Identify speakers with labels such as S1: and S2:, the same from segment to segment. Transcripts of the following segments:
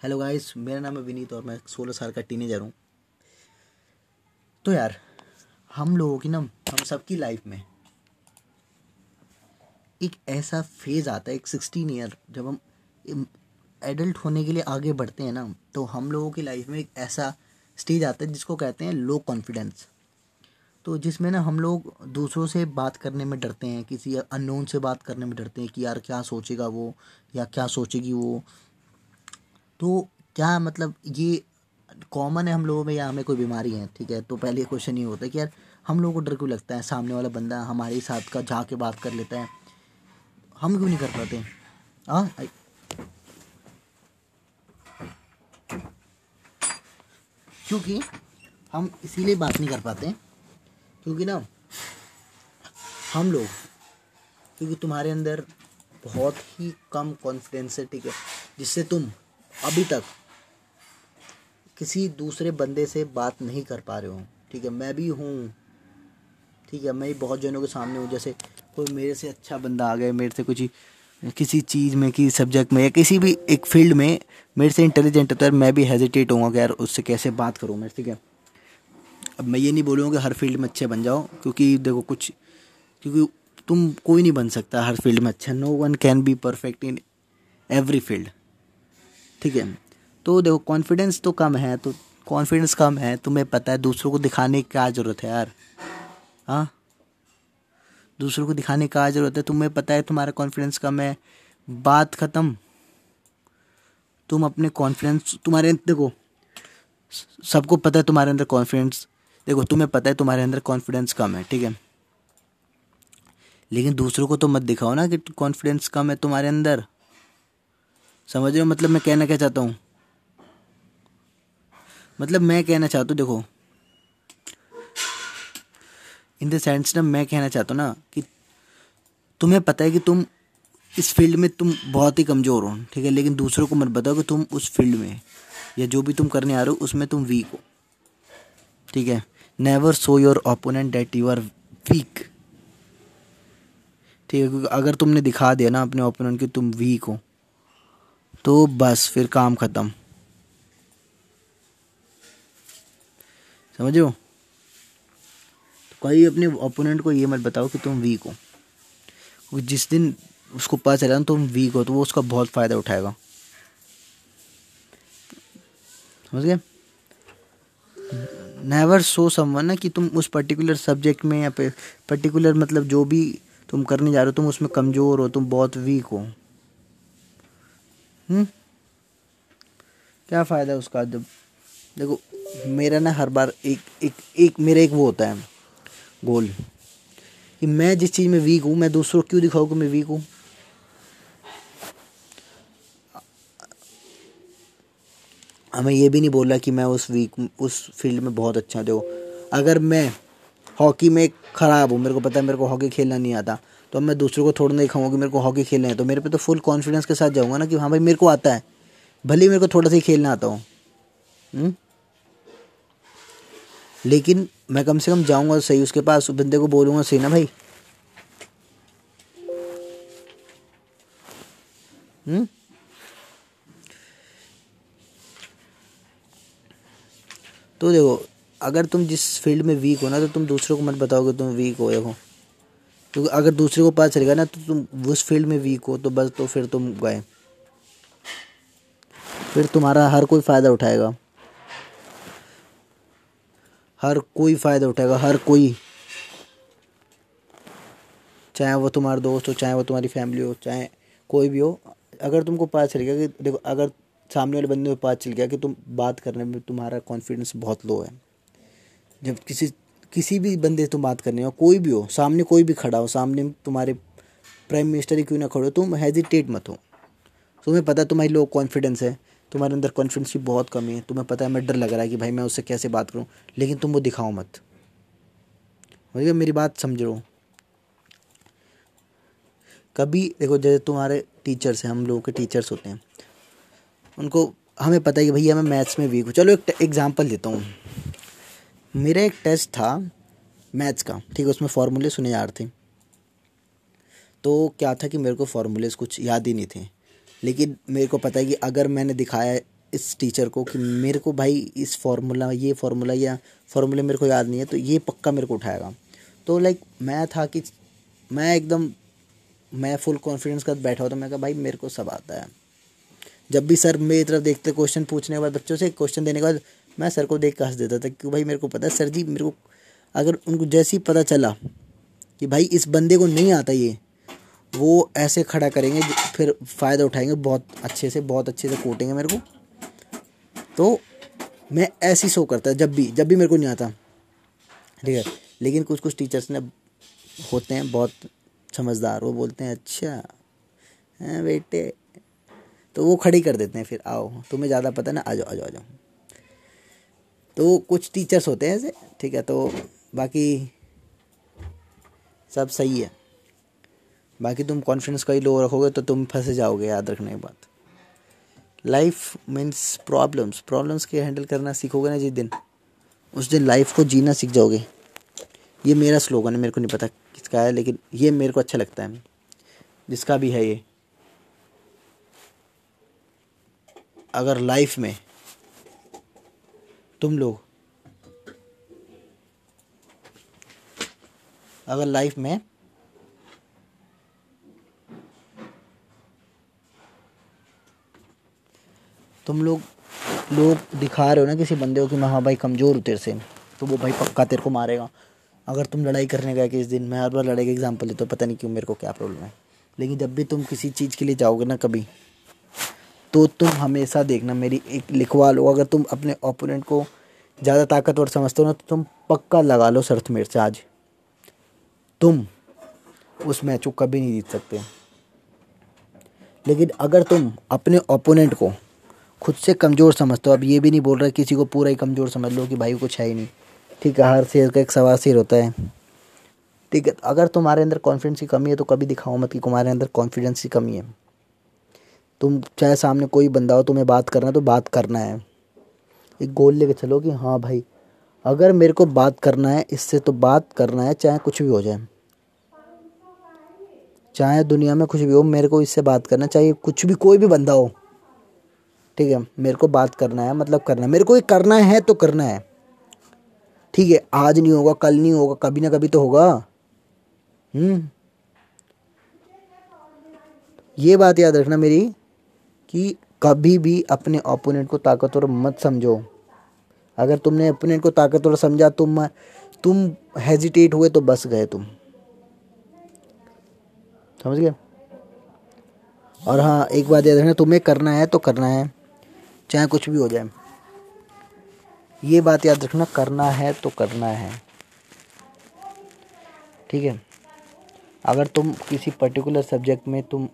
S1: Hello guys मेरा नाम है विनीत और मैं सोलह साल का टीनेजर हूँ। तो यार, हम लोगों की ना, हम सबकी लाइफ में एक ऐसा फ़ेज़ आता है, एक सिक्सटीन ईयर जब हम एडल्ट होने के लिए आगे बढ़ते हैं ना तो हम लोगों की लाइफ में एक ऐसा स्टेज आता है, जिसको कहते हैं लो कॉन्फिडेंस तो जिसमें ना, हम लोग दूसरों से बात करने में डरते हैं, किसी अननोन से बात करने में डरते हैं कि यार क्या सोचेगा वो, या क्या सोचेगी वो। तो क्या मतलब ये कॉमन है हम लोगों में या हमें कोई बीमारी है? ठीक है तो पहले क्वेश्चन ये होता है कि यार, हम लोगों को डर क्यों लगता है? सामने वाला बंदा हमारे साथ का जाके बात कर लेता है। हम क्यों नहीं कर पाते? हाँ? क्योंकि हम इसीलिए बात नहीं कर पाते क्योंकि ना, हम लोग, क्योंकि तुम्हारे अंदर बहुत ही कम कॉन्फिडेंस है, ठीक है, जिससे तुम अभी तक किसी दूसरे बंदे से बात नहीं कर पा रहे हो। ठीक है, मैं भी हूँ। ठीक है, मैं बहुत जनों के सामने हूँ। जैसे कोई मेरे से अच्छा बंदा आ गया, मेरे से कुछ किसी चीज़ में, किसी सब्जेक्ट में या किसी भी एक फ़ील्ड में मेरे से इंटेलिजेंट होता है मैं भी हेजिटेट होऊँगा कि यार उससे कैसे बात करूँ मैं, ठीक है? अब मैं ये नहीं बोलूँगा कि हर फ़ील्ड में अच्छे बन जाओ, क्योंकि देखो कुछ, क्योंकि तुम कोई नहीं बन सकता हर फ़ील्ड में अच्छा। No one can be perfect in every field ठीक है? तो देखो कॉन्फिडेंस तो कम है तो कॉन्फिडेंस कम है, तुम्हें पता है, दूसरों को दिखाने की क्या ज़रूरत है यार? हाँ? दूसरों को दिखाने की क्या ज़रूरत है? तुम्हें पता है तुम्हारा कॉन्फिडेंस कम है। बात ख़त्म। तुम अपने कॉन्फिडेंस तुम्हारे, देखो, सबको पता है तुम्हारे अंदर कॉन्फिडेंस देखो, तुम्हें पता है तुम्हारे अंदर कॉन्फिडेंस कम है, ठीक है? लेकिन दूसरों को तो मत दिखाओ ना कि कॉन्फिडेंस कम है तुम्हारे अंदर। समझ रहे हो? मतलब मैं कहना क्या चाहता हूँ? मतलब मैं कहना चाहता हूँ, देखो। इन द सेंस ना मैं कहना चाहता हूँ ना कि तुम्हें पता है कि तुम इस फ़ील्ड में तुम बहुत ही कमज़ोर हो, ठीक है? लेकिन दूसरों को मत बताओ कि तुम उस फ़ील्ड में या जो भी तुम करने आ रहे हो, उसमें तुम वीक हो, ठीक है? Never show your opponent that you are weak ठीक है? क्योंकि अगर तुमने दिखा दिया ना अपने ओपोनेंट कि तुम वीक हो तो बस फिर काम ख़त्म। समझो तो कहीं अपने ओपोनेंट को ये मत बताओ कि तुम वीक हो। क्योंकि जिस दिन उसको पता चला ना तुम वीक हो तो वो उसका बहुत फ़ायदा उठाएगा। समझ गए? नेवर सो समवन ना कि तुम उस पर्टिकुलर सब्जेक्ट में या पर्टिकुलर मतलब जो भी तुम करने जा रहे हो, तुम उसमें कमज़ोर हो, तुम बहुत वीक हो। हम्म? क्या फ़ायदा उसका जब? देखो, मेरा ना हर बार एक एक एक, मेरा एक वो होता है गोल। कि मैं जिस चीज़ में वीक हूँ, मैं दूसरों क्यों दिखाऊँ कि मैं वीक हूँ? हमें ये भी नहीं बोला कि मैं उस वीक उस फ़ील्ड में बहुत अच्छा देखो, अगर मैं हॉकी में ख़राब हूँ, मेरे को पता है, मेरे को हॉकी खेलना नहीं आता। तो अब मैं दूसरों को थोड़ा नहीं खाऊँगा कि मेरे को हॉकी खेलना है। तो मेरे पे तो फुल कॉन्फिडेंस के साथ जाऊँगा ना कि हाँ भाई, मेरे को आता है। भले ही मेरे को थोड़ा सा ही खेलना आता हो। हम्म? लेकिन मैं कम से कम जाऊँगा सही उसके पास बंदे को बोलूँगा, सही ना भाई? हम्म? तो देखो अगर तुम जिस फ़ील्ड में वीक हो ना तो तुम दूसरों को मत बताओगे तुम वीक हो, देखो। क्योंकि तो अगर दूसरे को पता चलेगा ना तो तुम उस फ़ील्ड में वीक हो तो बस तो फिर तुम गए। फिर तुम्हारा हर कोई फ़ायदा उठाएगा। हर कोई फ़ायदा उठाएगा, हर कोई। चाहे वो तुम्हारा दोस्त हो, चाहे वो तुम्हारी फैमिली हो, चाहे कोई भी हो, अगर तुमको पता चल गया कि, देखो, अगर सामने वाले बंदे को पता चल गया कि तुम बात करने में तुम्हारा कॉन्फिडेंस बहुत लो है। जब किसी किसी भी बंदे से तुम बात करने हो, कोई भी हो, सामने कोई भी खड़ा हो, सामने तुम्हारे प्राइम मिनिस्टर ही क्यों ना खड़े हो, तुम हेजिटेट मत हो। तुम्हें पता है तुम्हारी लो कॉन्फिडेंस है, तुम्हारे अंदर कॉन्फिडेंस की बहुत कमी है, तुम्हें पता है मैं डर लग रहा है कि भाई मैं उससे कैसे बात करूँ, लेकिन तुम वो दिखाओ मत। भैया मेरी बात समझ लो कभी, देखो जैसे तुम्हारे टीचर्स हैं, हम लोगों के टीचर्स होते हैं, उनको हमें पता है कि भैया मैं मैथ्स में वीक हूँ। चलो एक एग्जांपल देता हूँ। मेरा एक टेस्ट था मैथ्स का, ठीक है, उसमें फार्मूले सुने रहे थे। तो क्या था कि मेरे को फार्मूलेस कुछ याद ही नहीं थे। लेकिन मेरे को पता है कि अगर मैंने दिखाया इस टीचर को कि मेरे को भाई इस फार्मूला ये फार्मूला या फार्मूले मेरे को याद नहीं है तो ये पक्का मेरे को उठाएगा। तो लाइक मैं था कि, मैं एकदम, मैं फुल कॉन्फिडेंस के बैठा हुआ था, मैं कहा, भाई, मेरे को सब आता है। जब भी सर मेरी तरफ़ देखते क्वेश्चन पूछने के बाद, बच्चों से क्वेश्चन देने के बाद मैं सर को देख के हंस देता था क्योंकि भाई मेरे को पता है, सर जी, मेरे को, अगर उनको जैसे ही पता चला कि भाई इस बंदे को नहीं आता ये, वो ऐसे खड़ा करेंगे, फिर फ़ायदा उठाएँगे, बहुत अच्छे से, बहुत अच्छे से कोटेंगे मेरे को। तो मैं ऐसी शो करता, जब भी जब भी मेरे को नहीं आता। ठीक है, लेकिन कुछ कुछ टीचर्स ने होते हैं, बहुत समझदार, वो बोलते हैं अच्छा हैं बेटे? तो वो खड़ी कर देते हैं, फिर, आओ, तुम्हें ज़्यादा पता ना, आ जाओ आ जाओ आ जाओ। तो कुछ टीचर्स होते हैं ऐसे, ठीक है तो बाकी सब सही है। बाकी तुम कॉन्फिडेंस का ही लो रखोगे तो तुम फंसे जाओगे याद रखने की बात लाइफ मीन्स प्रॉब्लम्स प्रॉब्लम्स के हैंडल करना सीखोगे ना जिस दिन, उस दिन लाइफ को जीना सीख जाओगे। ये मेरा स्लोगन है, मेरे को नहीं पता किसका है, लेकिन ये मेरे को अच्छा लगता है। जिसका भी है ये। अगर लाइफ में तुम लोग। अगर लाइफ में तुम लोग लोग दिखा रहे हो ना किसी बंदे को कि मैं हाँ भाई कमज़ोर हूँ तेरे से तो वो भाई पक्का तेरे को मारेगा। अगर तुम लड़ाई करने गए किस दिन, मैं हर बार लड़ाई का एग्ज़ाम्पल लेता हूँ, पता नहीं क्यों मेरे को क्या प्रॉब्लम है। लेकिन जब भी तुम किसी चीज़ के लिए जाओगे ना कभी तो तुम हमेशा देखना मेरी एक लिखवा लो अगर तुम अपने ओपोनेंट को ज़्यादा ताकतवर समझते हो ना तो तुम पक्का लगा लो शर्त मेरे से आज। तुम उस मैच को कभी नहीं जीत सकते। लेकिन अगर तुम अपने ओपोनेंट को खुद से कमज़ोर समझते हो, अब ये भी नहीं बोल रहा किसी को पूरा ही कमज़ोर समझ लो कि भाई कुछ है ही नहीं। ठीक है, हर शेर का एक सवा शेर होता है। ठीक है, अगर तुम्हारे अंदर कॉन्फिडेंस की कमी है तो कभी दिखाओ मत कि तुम्हारे अंदर कॉन्फिडेंस की कमी है। तुम चाहे सामने कोई बंदा हो, तुम्हें बात करना है तो बात करना है। एक गोल लेके चलो कि हाँ भाई, अगर मेरे को बात करना है, इससे तो बात करना है, चाहे कुछ भी हो जाए। चाहे दुनिया में कुछ भी हो, मेरे को इससे बात करना चाहिए कुछ भी कोई भी बंदा हो। ठीक है, मेरे को बात करना है मतलब करना है। मेरे को ये करना है तो करना है। ठीक है, आज नहीं होगा, कल नहीं होगा, कभी ना कभी तो होगा। हम्म। ये बात याद रखना मेरी। कि कभी भी अपने ओपोनेंट को ताकतवर मत समझो। अगर तुमने ओपोनेंट को ताकतवर समझा, तुम तुम हेजिटेट हुए तो बस गए तुम। समझ गए? और हाँ एक बात याद रखना, तुम्हें करना है तो करना है, चाहे कुछ भी हो जाए। ये बात याद रखना, करना है तो करना है। ठीक है? अगर तुम किसी पर्टिकुलर सब्जेक्ट में तुम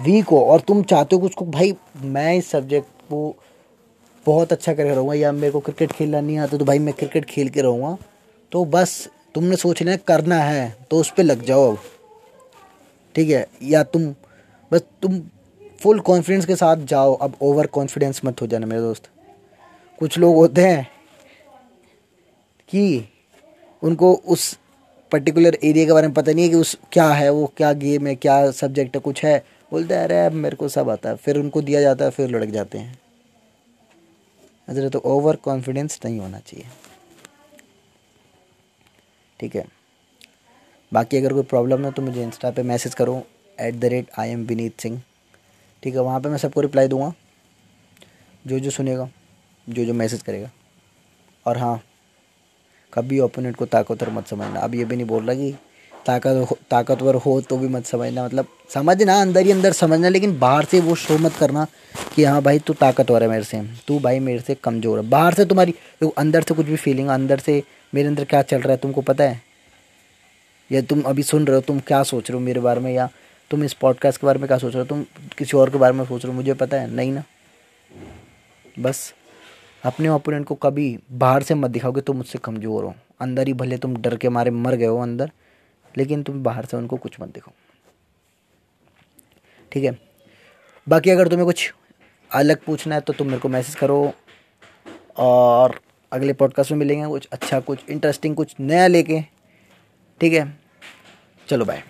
S1: वीक हो और तुम चाहते हो कि उसको, भाई, मैं इस सब्जेक्ट को बहुत अच्छा करके रहूँगा या मेरे को क्रिकेट खेलना नहीं आता तो भाई, मैं क्रिकेट खेल के रहूँगा। तो बस, तुमने सोच लिया, करना है तो उस पर लग जाओ अब। ठीक है? या तुम, बस तुम फुल कॉन्फिडेंस के साथ जाओ, अब ओवर कॉन्फिडेंस मत हो जाना मेरे दोस्त। कुछ लोग होते हैं कि उनको उस पर्टिकुलर एरिया के बारे में पता नहीं है कि उस क्या है, वो क्या गेम है, क्या सब्जेक्ट है, कुछ है। बोलते हैं, अरे, अब मेरे को सब आता है। फिर उनको दिया जाता है, फिर लड़क जाते हैं। अच्छा तो ओवर कॉन्फिडेंस नहीं होना चाहिए। ठीक है। बाकी अगर कोई प्रॉब्लम है तो मुझे इंस्टा पे मैसेज करो at the rate I am Vineet Singh ठीक है, वहाँ पे मैं सबको रिप्लाई दूँगा। जो जो सुनेगा, जो जो मैसेज करेगा। और हाँ कभी ओपोनेंट को ताकतवर मत समझना। अब ये भी नहीं बोल रहा कि ताकत ताकतवर हो तो भी मत समझना। मतलब समझना, अंदर ही अंदर समझना, लेकिन बाहर से वो शो मत करना कि हाँ भाई तू ताकतवर है मेरे से, तू भाई मेरे से कमज़ोर है। बाहर से तुम्हारी तो अंदर से कुछ भी फीलिंग अंदर से मेरे अंदर क्या चल रहा है तुमको पता है? या तुम अभी सुन रहे हो, तुम क्या सोच रहे हो मेरे बारे में, या तुम इस पॉडकास्ट के बारे में क्या सोच रहे हो, तुम किसी और के बारे में सोच रहे हो, मुझे पता है, नहीं ना? बस, अपने ओपोनेंट को कभी बाहर से मत दिखाओगे तुम मुझसे कमज़ोर हो। अंदर ही भले तुम डर के मारे मर गए हो अंदर लेकिन तुम बाहर से उनको कुछ मत दिखाओ ठीक है? बाकी अगर तुम्हें कुछ अलग पूछना है तो तुम मेरे को मैसेज करो और अगले पॉडकास्ट में मिलेंगे कुछ अच्छा कुछ इंटरेस्टिंग कुछ नया लेके। ठीक है? चलो बाय